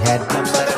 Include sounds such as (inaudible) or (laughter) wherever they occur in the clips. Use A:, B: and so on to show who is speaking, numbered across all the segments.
A: had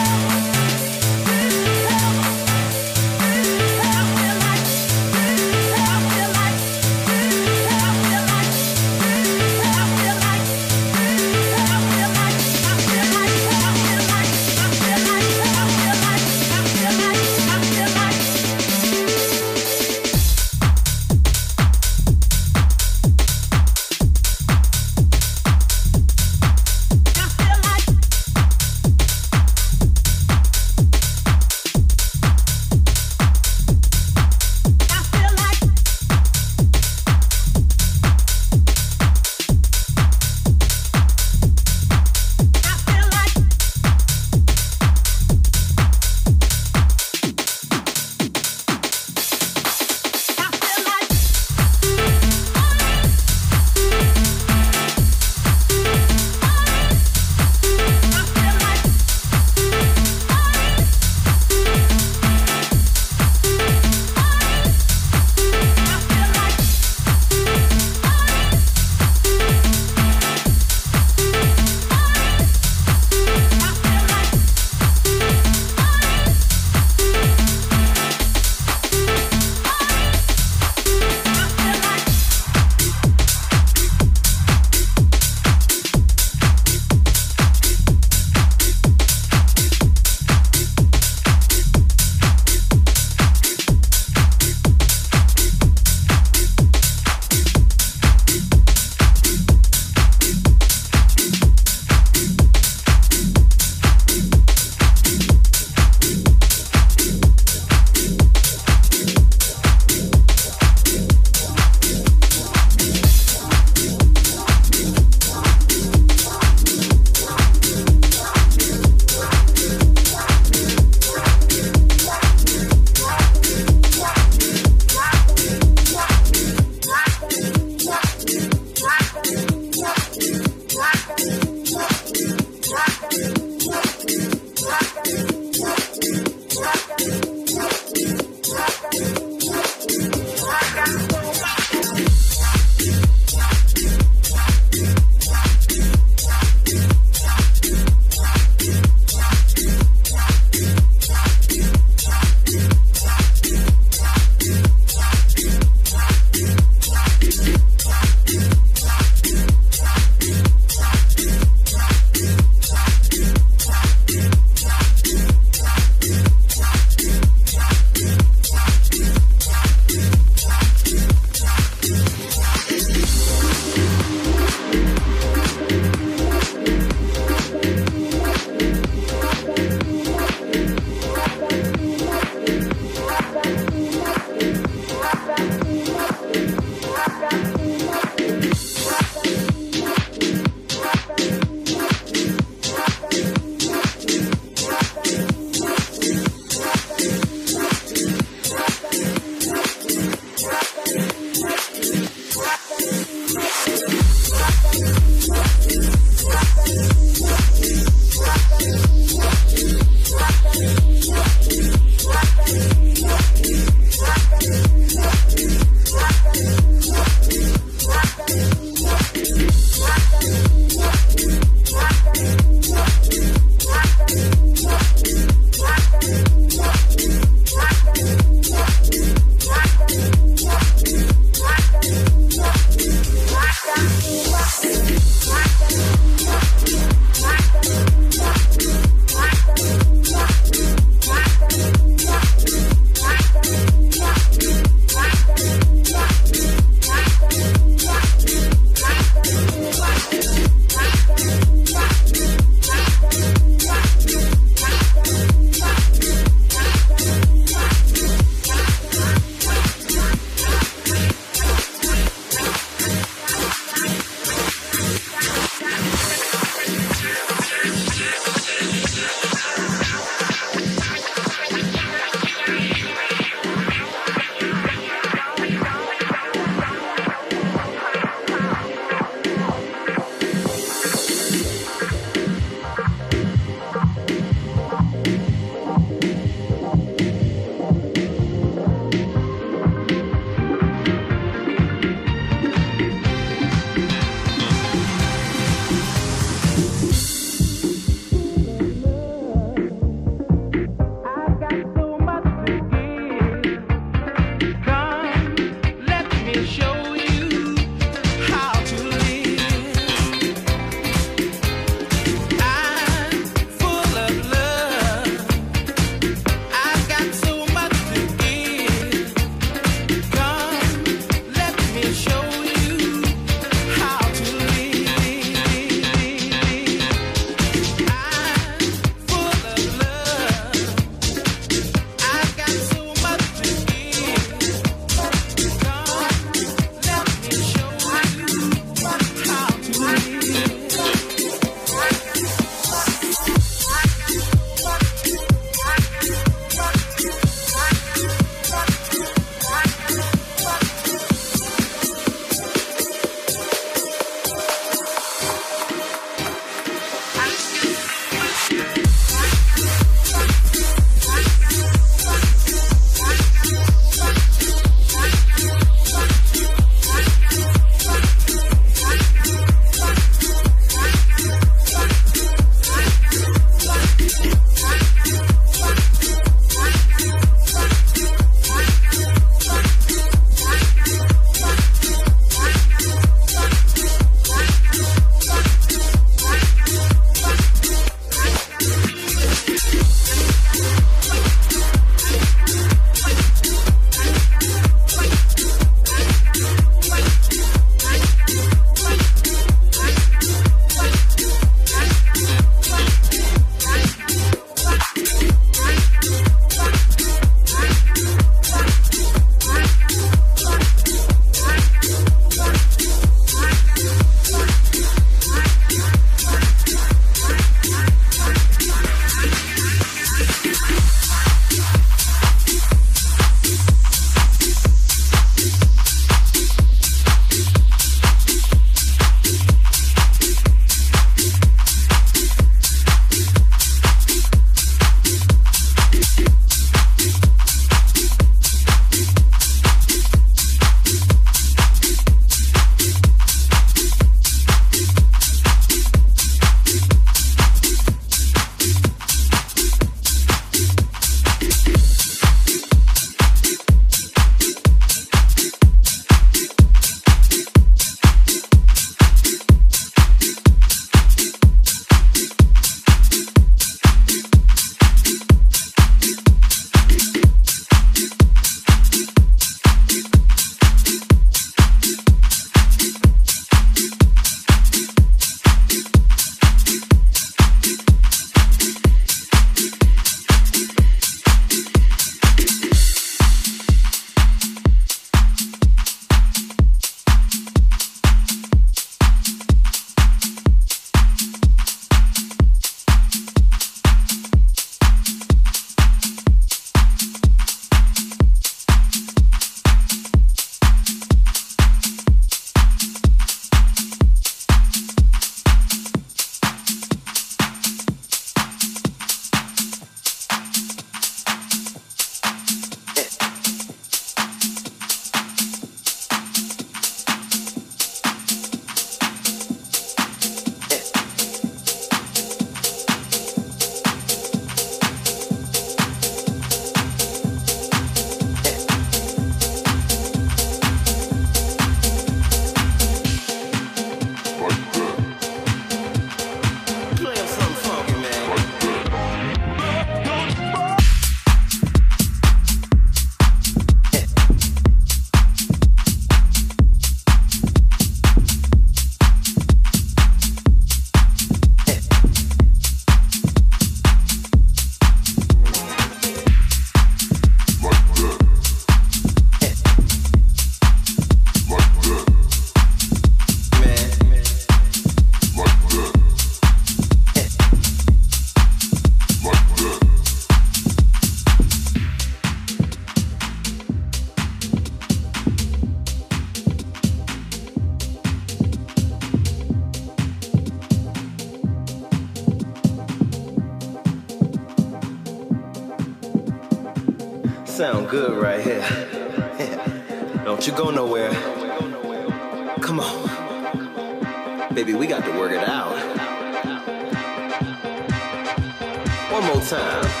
A: One more time.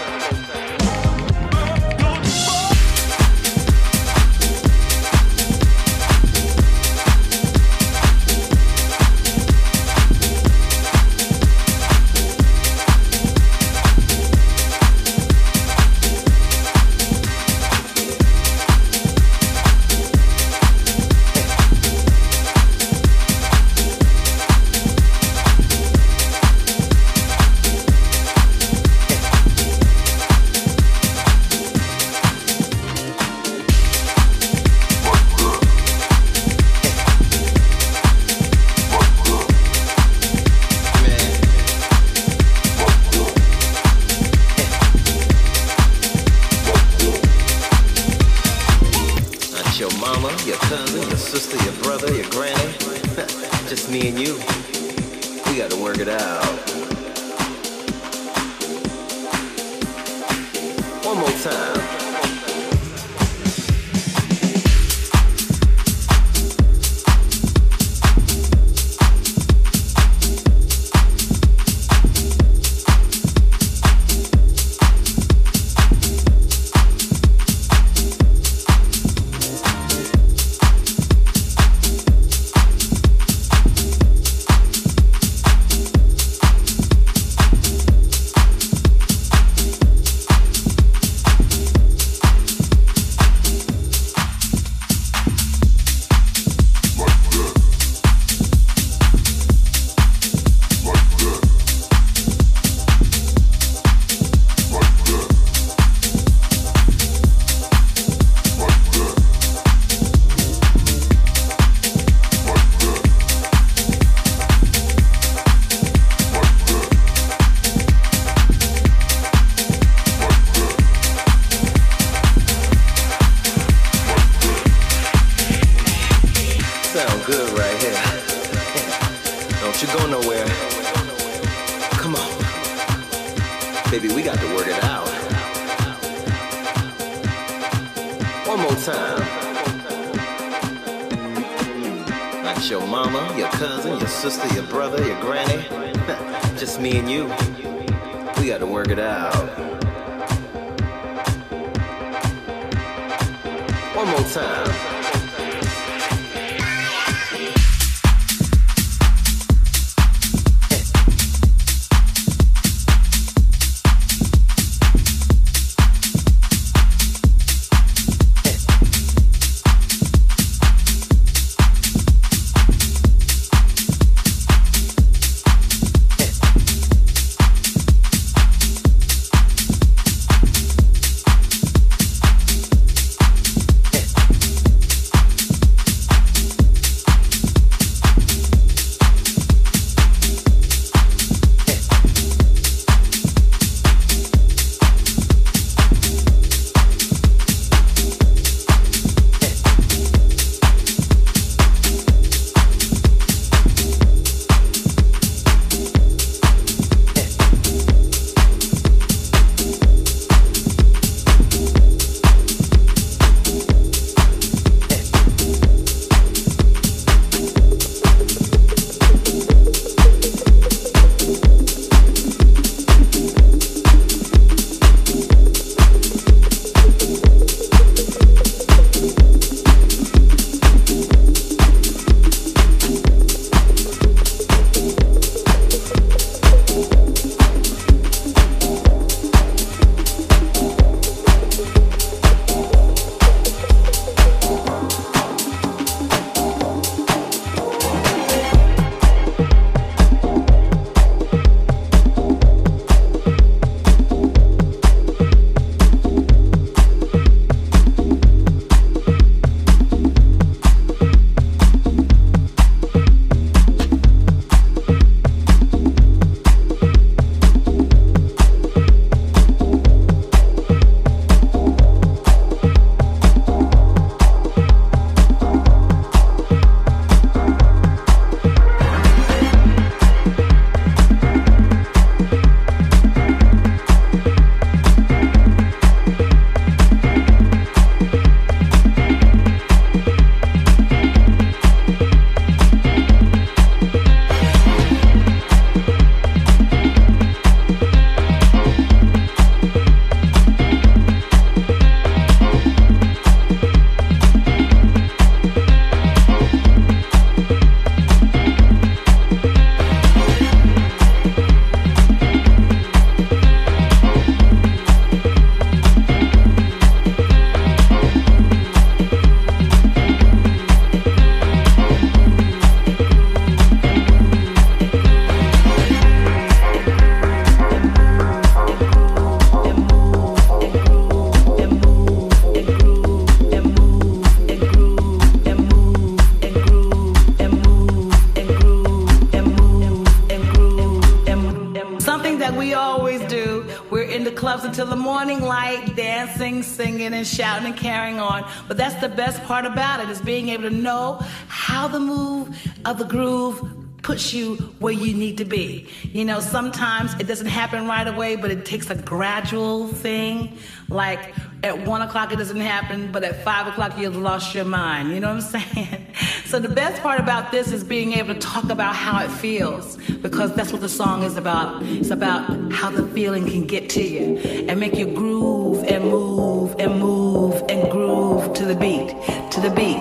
B: Singing, and shouting and carrying on. But that's the best part about it is being able to know how the move of the groove puts you where you need to be. You know, sometimes it doesn't happen right away, but it takes a gradual thing. Like at one o'clock it doesn't happen, but at five o'clock you've lost your mind. You know what I'm (laughs) saying? So the best part about this is being able to talk about how it feels, because that's what the song is about. It's about how the feeling can get to you and make you groove and move and move and groove to the beat, to the beat,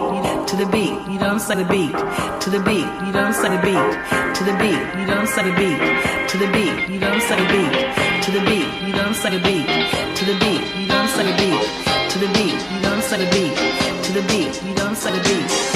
B: to the beat. You what I'm? The beat, to the beat. You what I'm? The beat, to the beat. You what I'm? The beat, to the beat. You what I'm? The beat, to the beat. You what I'm? The beat, to the beat. You what I'm? The beat, to the beat. You what I'm? The beat, to the beat. You what I'm? The beat.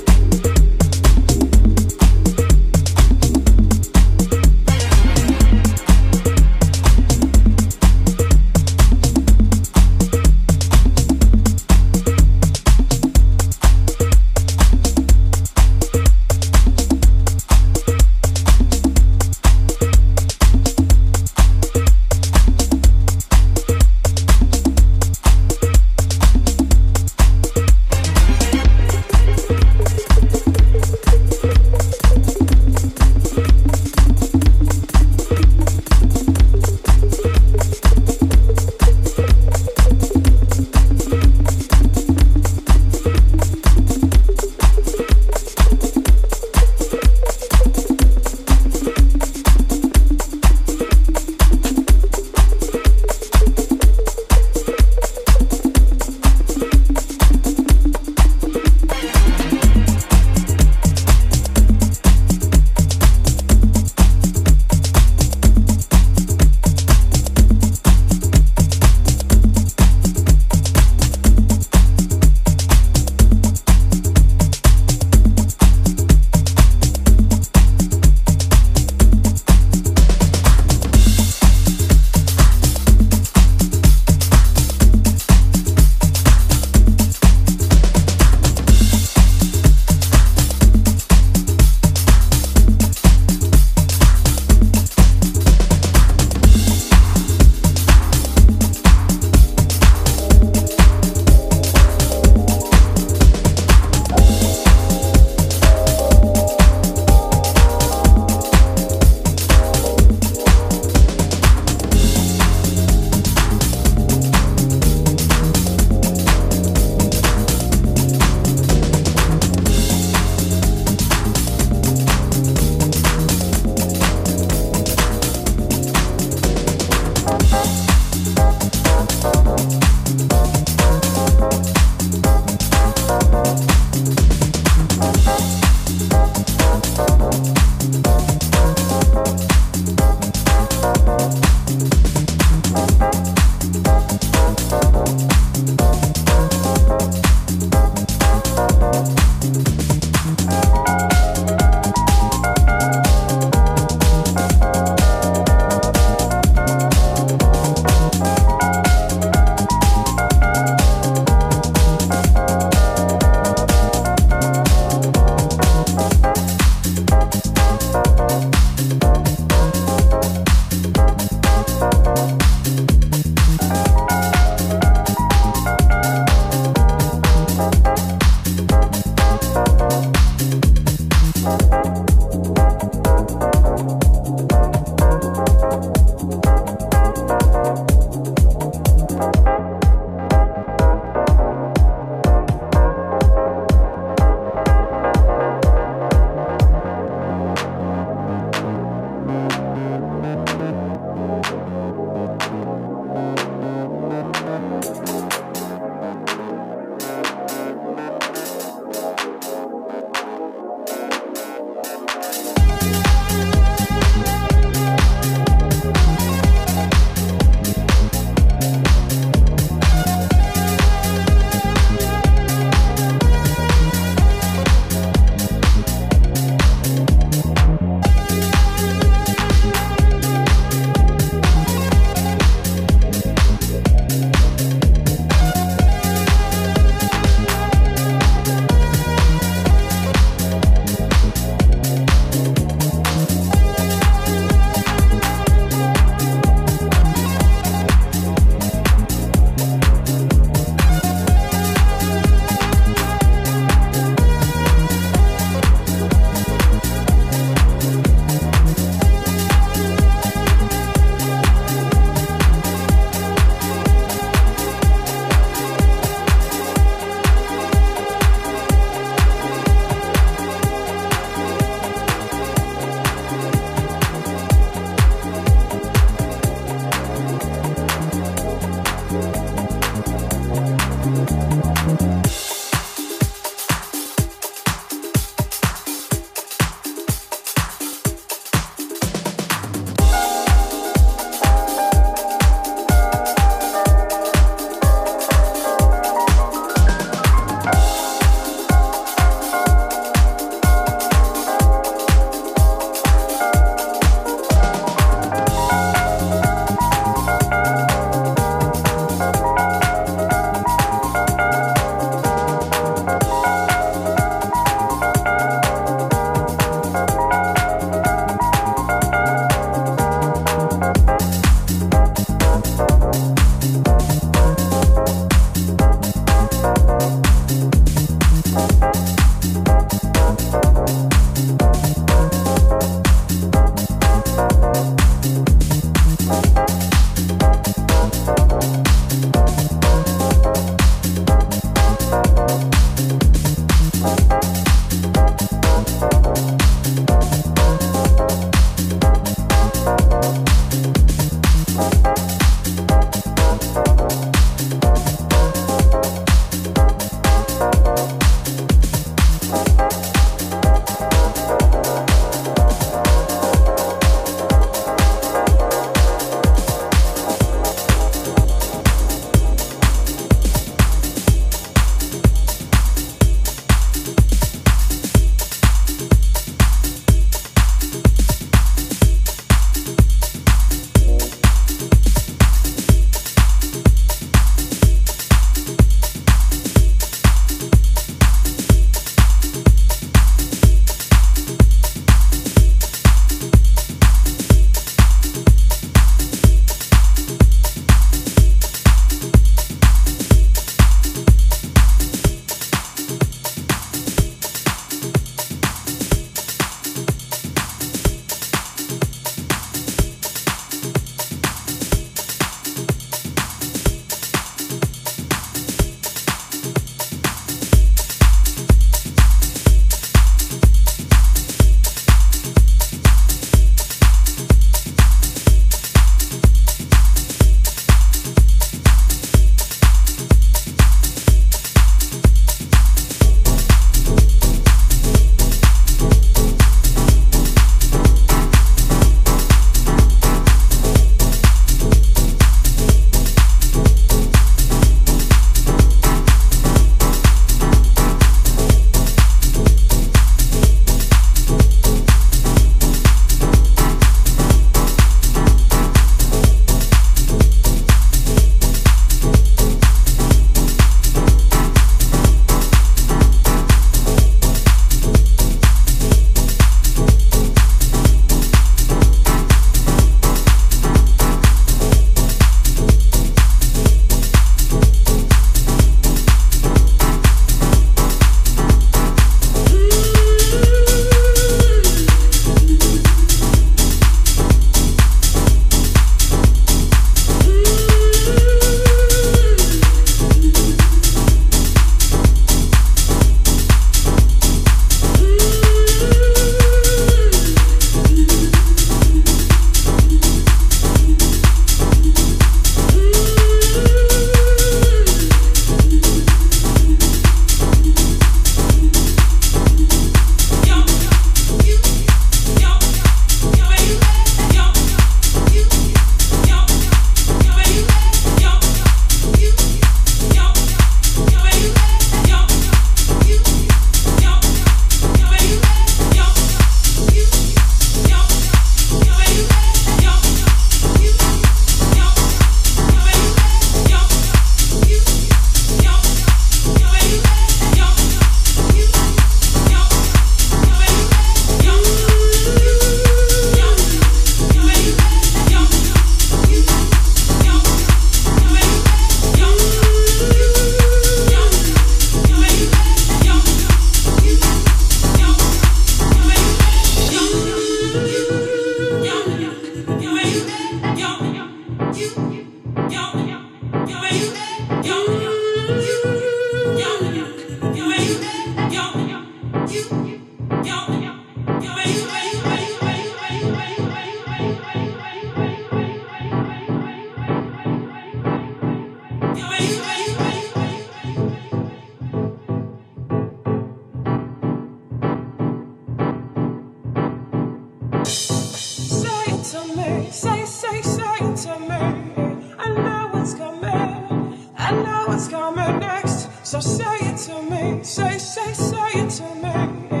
C: away.